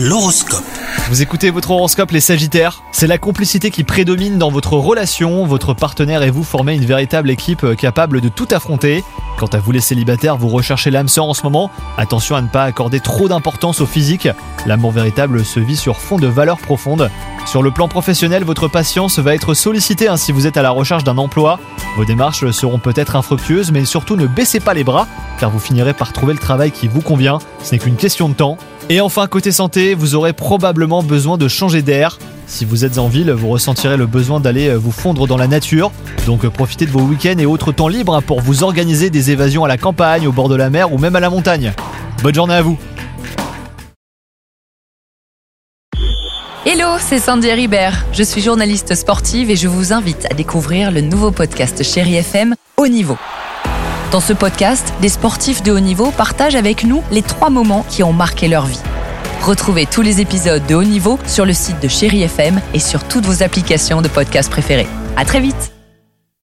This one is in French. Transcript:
L'horoscope. Vous écoutez votre horoscope les Sagittaires C'est la complicité qui prédomine dans votre relation, votre partenaire et vous formez une véritable équipe euh, capable de tout affronter. Quant à vous les célibataires, vous recherchez l'âme sœur en ce moment, attention à ne pas accorder trop d'importance au physique, l'amour véritable se vit sur fond de valeurs profondes. Sur le plan professionnel, votre patience va être sollicitée hein, si vous êtes à la recherche d'un emploi. Vos démarches seront peut-être infructueuses, mais surtout ne baissez pas les bras, car vous finirez par trouver le travail qui vous convient, ce n'est qu'une question de temps. Et enfin, côté santé, vous aurez probablement besoin de changer d'air. Si vous êtes en ville, vous ressentirez le besoin d'aller euh, vous fondre dans la nature. Donc euh, profitez de vos week-ends et autres temps libres hein, pour vous organiser des évasions à la campagne, au bord de la mer ou même à la montagne. Bonne journée à vous Hello, c'est Sandy Ribert. Je suis journaliste sportive et je vous invite à découvrir le nouveau podcast Chéri FM Haut Niveau. Dans ce podcast, des sportifs de haut niveau partagent avec nous les trois moments qui ont marqué leur vie. Retrouvez tous les épisodes de haut niveau sur le site de Chéri FM et sur toutes vos applications de podcast préférées. À très vite!